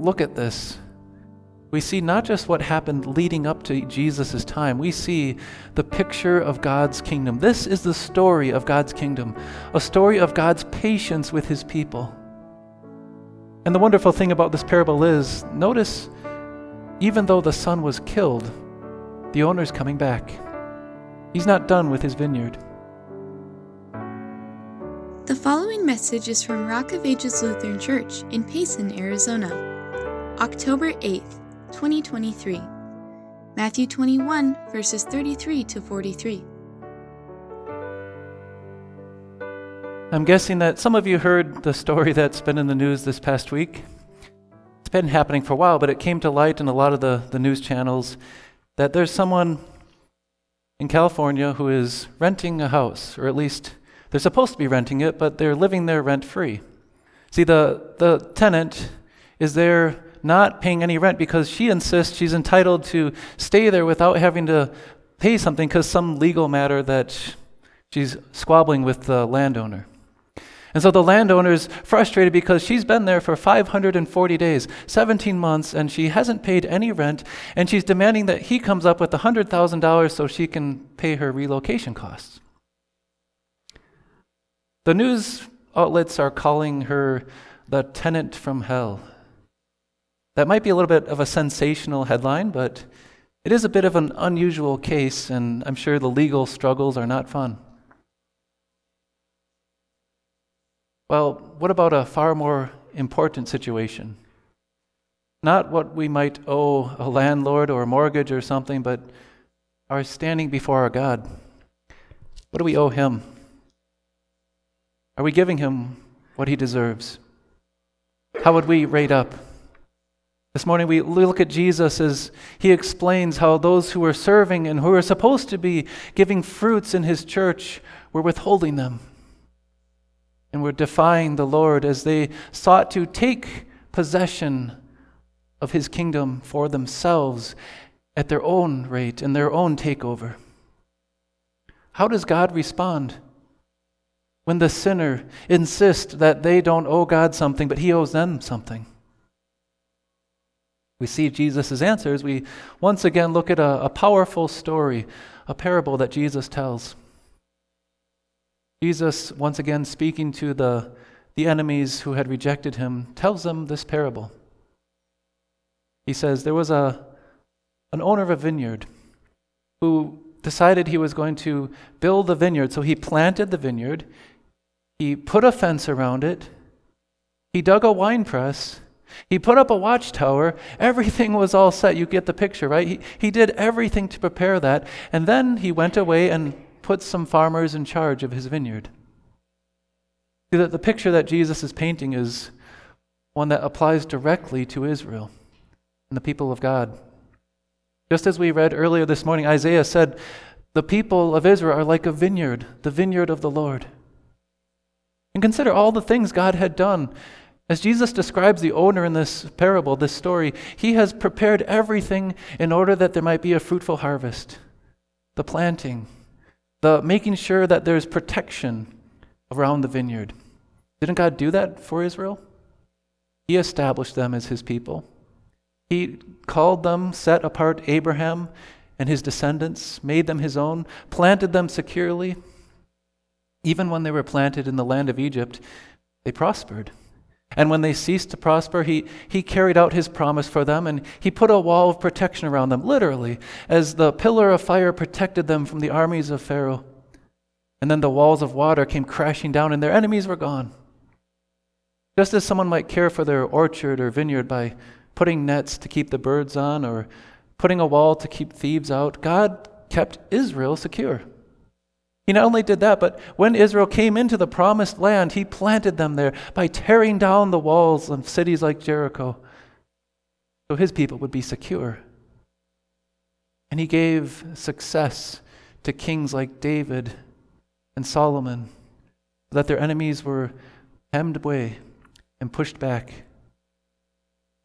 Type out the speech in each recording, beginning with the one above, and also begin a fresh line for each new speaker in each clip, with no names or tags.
look at this, we see not just what happened leading up to Jesus' time, we see the picture of God's kingdom. This is the story of God's kingdom, a story of God's patience with his people. And the wonderful thing about this parable is notice, even though the son was killed, the owner's coming back. He's not done with his vineyard.
The following message is from Rock of Ages Lutheran Church in Payson, Arizona, October 8th, 2023. Matthew 21, verses 33 to 43.
I'm guessing that some of you heard the story that's been in the news this past week. It's been happening for a while, but it came to light in a lot of the, the news channels that there's someone in California who is renting a house, or at least they're supposed to be renting it, but they're living there rent free. See, the, the tenant is there not paying any rent because she insists she's entitled to stay there without having to pay something because some legal matter that she's squabbling with the landowner. And so the landowner's frustrated because she's been there for 540 days, 17 months, and she hasn't paid any rent, and she's demanding that he comes up with $100,000 so she can pay her relocation costs. The news outlets are calling her the tenant from hell. That might be a little bit of a sensational headline, but it is a bit of an unusual case, and I'm sure the legal struggles are not fun. Well, what about a far more important situation? Not what we might owe a landlord or a mortgage or something, but our standing before our God. What do we owe Him? Are we giving him what he deserves? How would we rate up? This morning we look at Jesus as he explains how those who are serving and who are supposed to be giving fruits in his church were withholding them. And were defying the Lord as they sought to take possession of his kingdom for themselves at their own rate and their own takeover. How does God respond? when the sinner insists that they don't owe God something, but he owes them something. We see Jesus' answers. We once again look at a, a powerful story, a parable that Jesus tells. Jesus, once again speaking to the, the enemies who had rejected him, tells them this parable. He says, There was a, an owner of a vineyard who decided he was going to build a vineyard. So he planted the vineyard, he put a fence around it. He dug a wine press. He put up a watchtower. Everything was all set. You get the picture, right? He, he did everything to prepare that. And then he went away and put some farmers in charge of his vineyard. See, that the picture that Jesus is painting is one that applies directly to Israel and the people of God. Just as we read earlier this morning, Isaiah said, The people of Israel are like a vineyard, the vineyard of the Lord. And consider all the things God had done. As Jesus describes the owner in this parable, this story, he has prepared everything in order that there might be a fruitful harvest. The planting, the making sure that there's protection around the vineyard. Didn't God do that for Israel? He established them as his people. He called them, set apart Abraham and his descendants, made them his own, planted them securely, even when they were planted in the land of Egypt, they prospered. And when they ceased to prosper, he, he carried out his promise for them and he put a wall of protection around them, literally, as the pillar of fire protected them from the armies of Pharaoh. And then the walls of water came crashing down and their enemies were gone. Just as someone might care for their orchard or vineyard by putting nets to keep the birds on or putting a wall to keep thieves out, God kept Israel secure. He not only did that, but when Israel came into the promised land, he planted them there by tearing down the walls of cities like Jericho so his people would be secure. And he gave success to kings like David and Solomon so that their enemies were hemmed away and pushed back.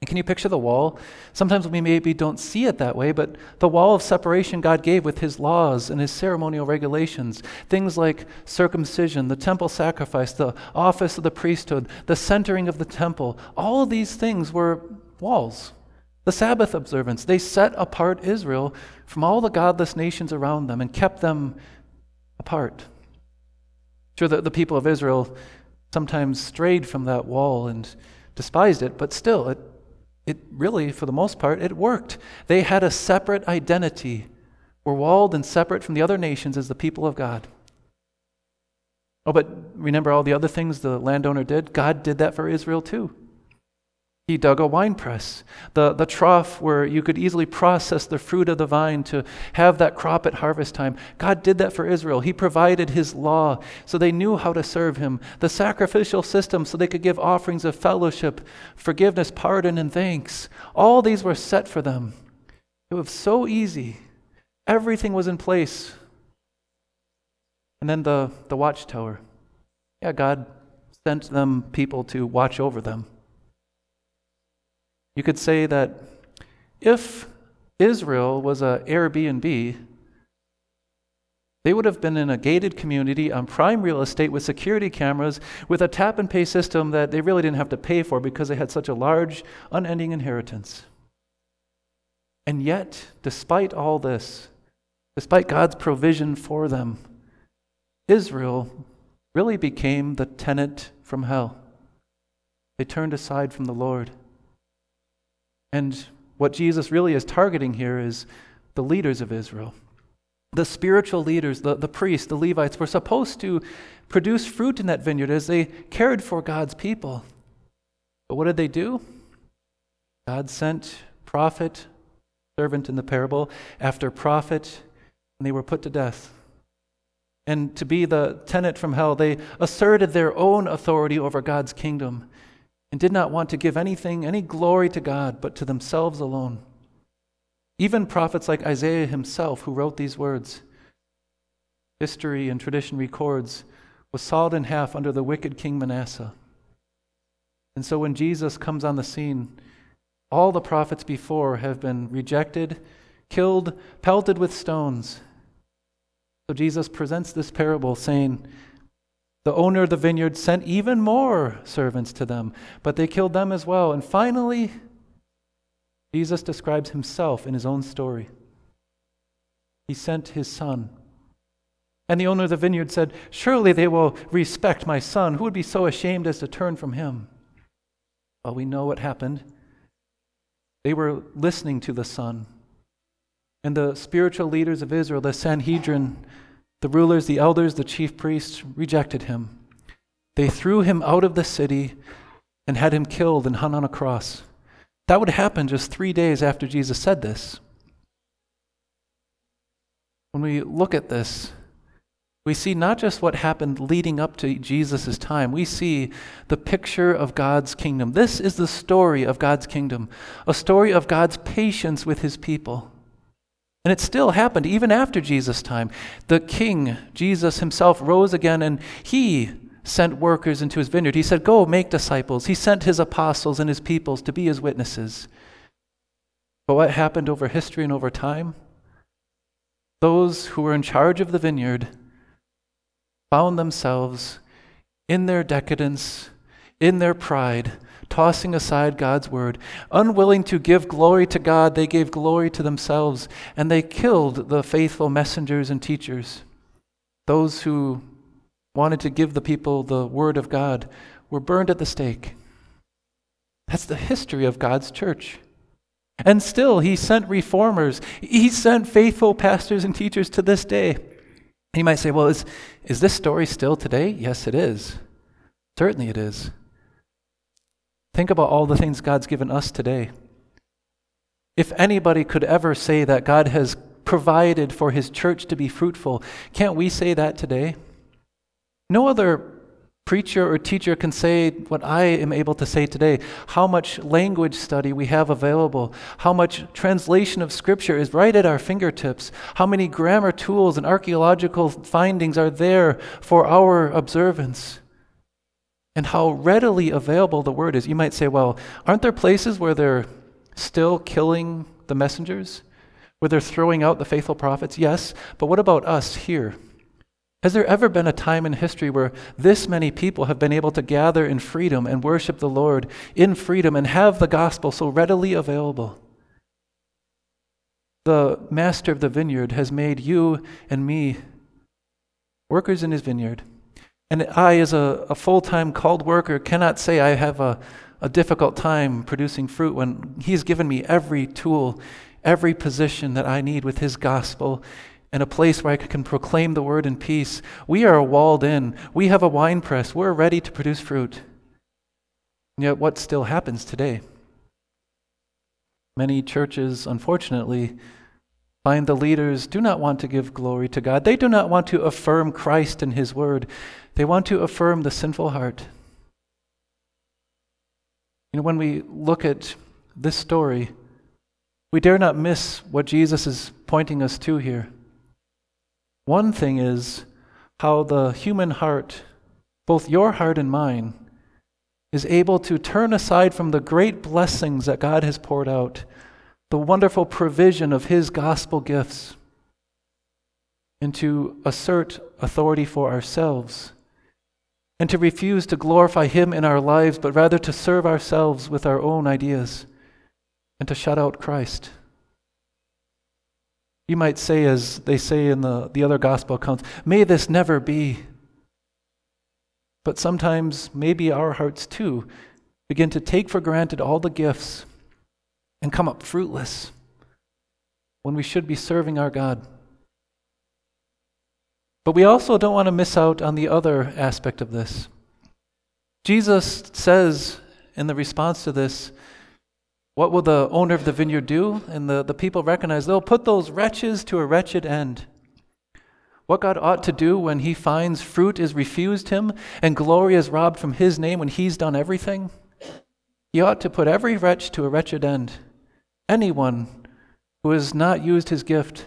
And can you picture the wall? Sometimes we maybe don't see it that way, but the wall of separation God gave with his laws and his ceremonial regulations, things like circumcision, the temple sacrifice, the office of the priesthood, the centering of the temple, all of these things were walls, the Sabbath observance. They set apart Israel from all the godless nations around them and kept them apart. Sure, the, the people of Israel sometimes strayed from that wall and despised it, but still, it, it really, for the most part, it worked. They had a separate identity, were walled and separate from the other nations as the people of God. Oh, but remember all the other things the landowner did? God did that for Israel too. He dug a wine press, the, the trough where you could easily process the fruit of the vine to have that crop at harvest time. God did that for Israel. He provided His law so they knew how to serve Him, the sacrificial system so they could give offerings of fellowship, forgiveness, pardon, and thanks. All these were set for them. It was so easy, everything was in place. And then the, the watchtower. Yeah, God sent them people to watch over them. You could say that if Israel was a Airbnb, they would have been in a gated community on prime real estate with security cameras with a tap and pay system that they really didn't have to pay for because they had such a large, unending inheritance. And yet, despite all this, despite God's provision for them, Israel really became the tenant from hell. They turned aside from the Lord. And what Jesus really is targeting here is the leaders of Israel. The spiritual leaders, the, the priests, the Levites, were supposed to produce fruit in that vineyard as they cared for God's people. But what did they do? God sent prophet, servant in the parable, after prophet, and they were put to death. And to be the tenant from hell, they asserted their own authority over God's kingdom and did not want to give anything, any glory to God, but to themselves alone. Even prophets like Isaiah himself, who wrote these words, history and tradition records, was sawed in half under the wicked King Manasseh. And so when Jesus comes on the scene, all the prophets before have been rejected, killed, pelted with stones. So Jesus presents this parable saying, the owner of the vineyard sent even more servants to them, but they killed them as well. And finally, Jesus describes himself in his own story. He sent his son. And the owner of the vineyard said, Surely they will respect my son. Who would be so ashamed as to turn from him? Well, we know what happened. They were listening to the son. And the spiritual leaders of Israel, the Sanhedrin, the rulers, the elders, the chief priests rejected him. They threw him out of the city and had him killed and hung on a cross. That would happen just three days after Jesus said this. When we look at this, we see not just what happened leading up to Jesus' time, we see the picture of God's kingdom. This is the story of God's kingdom, a story of God's patience with his people. And it still happened even after Jesus' time. The king, Jesus himself, rose again and he sent workers into his vineyard. He said, Go make disciples. He sent his apostles and his peoples to be his witnesses. But what happened over history and over time? Those who were in charge of the vineyard found themselves in their decadence, in their pride, tossing aside God's word. Unwilling to give glory to God, they gave glory to themselves, and they killed the faithful messengers and teachers. Those who wanted to give the people the word of God were burned at the stake. That's the history of God's church. And still, he sent reformers. He sent faithful pastors and teachers to this day. You might say, well, is, is this story still today? Yes, it is. Certainly it is. Think about all the things God's given us today. If anybody could ever say that God has provided for his church to be fruitful, can't we say that today? No other preacher or teacher can say what I am able to say today. How much language study we have available, how much translation of Scripture is right at our fingertips, how many grammar tools and archaeological findings are there for our observance and how readily available the word is. You might say, well, aren't there places where they're still killing the messengers? Where they're throwing out the faithful prophets? Yes, but what about us here? Has there ever been a time in history where this many people have been able to gather in freedom and worship the Lord in freedom and have the gospel so readily available? The master of the vineyard has made you and me workers in his vineyard. And I, as a, a full time called worker, cannot say I have a, a difficult time producing fruit when he's given me every tool, every position that I need with his gospel and a place where I can proclaim the word in peace. We are walled in. We have a wine press. We're ready to produce fruit. And yet, what still happens today? Many churches, unfortunately, find the leaders do not want to give glory to God. They do not want to affirm Christ and His Word. They want to affirm the sinful heart. You know, when we look at this story, we dare not miss what Jesus is pointing us to here. One thing is how the human heart, both your heart and mine, is able to turn aside from the great blessings that God has poured out, the wonderful provision of His gospel gifts, and to assert authority for ourselves, and to refuse to glorify Him in our lives, but rather to serve ourselves with our own ideas, and to shut out Christ. You might say, as they say in the, the other gospel accounts, may this never be. But sometimes, maybe our hearts too begin to take for granted all the gifts and come up fruitless when we should be serving our God. But we also don't want to miss out on the other aspect of this. Jesus says in the response to this, what will the owner of the vineyard do? And the, the people recognize they'll put those wretches to a wretched end. What God ought to do when he finds fruit is refused him and glory is robbed from his name when he's done everything, he ought to put every wretch to a wretched end. Anyone who has not used his gift,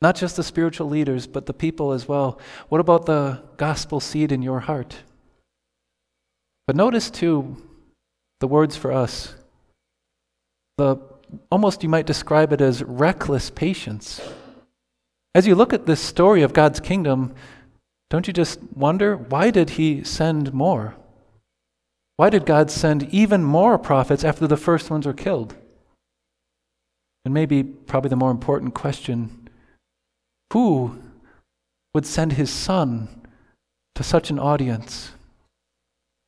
not just the spiritual leaders, but the people as well. What about the gospel seed in your heart? But notice too the words for us the almost you might describe it as reckless patience. As you look at this story of God's kingdom, don't you just wonder why did he send more? Why did God send even more prophets after the first ones were killed? And maybe, probably the more important question who would send his son to such an audience,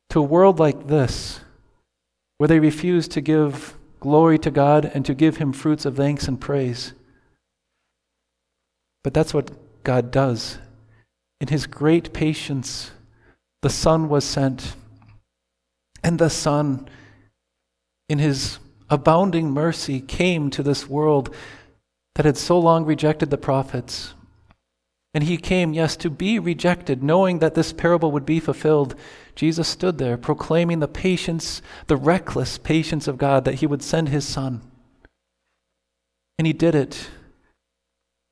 to a world like this, where they refuse to give glory to God and to give Him fruits of thanks and praise. But that's what God does. In His great patience, the Son was sent. And the Son, in His abounding mercy, came to this world that had so long rejected the prophets. And He came, yes, to be rejected, knowing that this parable would be fulfilled Jesus stood there proclaiming the patience, the reckless patience of God that he would send his son. And he did it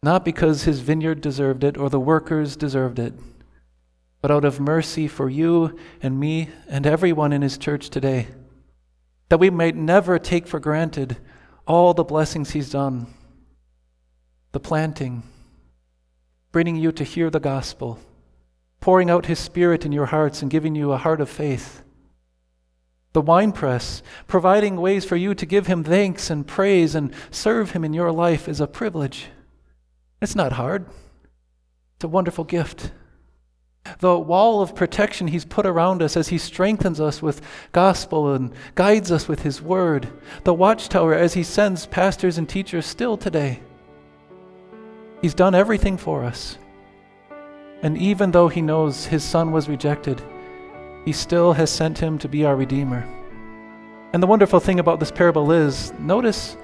not because his vineyard deserved it or the workers deserved it, but out of mercy for you and me and everyone in his church today, that we might never take for granted all the blessings he's done the planting, bringing you to hear the gospel pouring out his spirit in your hearts and giving you a heart of faith. The winepress, providing ways for you to give him thanks and praise and serve him in your life is a privilege. It's not hard, it's a wonderful gift. The wall of protection he's put around us as he strengthens us with gospel and guides us with his word. The watchtower as he sends pastors and teachers still today. He's done everything for us. And even though he knows his son was rejected, he still has sent him to be our Redeemer. And the wonderful thing about this parable is notice,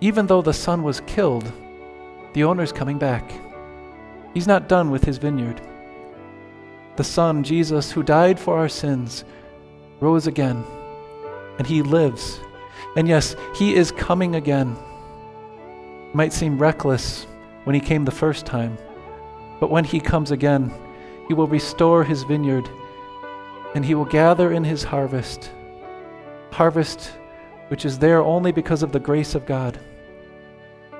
even though the son was killed, the owner's coming back. He's not done with his vineyard. The Son, Jesus, who died for our sins, rose again, and he lives. And yes, he is coming again. It might seem reckless when he came the first time. But when he comes again, he will restore his vineyard and he will gather in his harvest. Harvest which is there only because of the grace of God.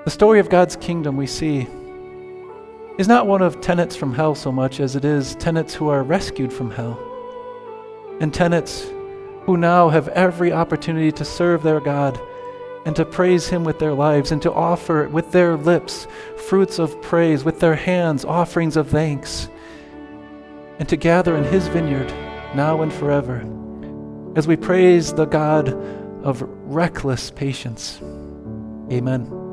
The story of God's kingdom we see is not one of tenants from hell so much as it is tenants who are rescued from hell, and tenants who now have every opportunity to serve their God and to praise Him with their lives and to offer with their lips fruits of praise, with their hands offerings of thanks, and to gather in His vineyard now and forever as we praise the God of reckless patience. Amen.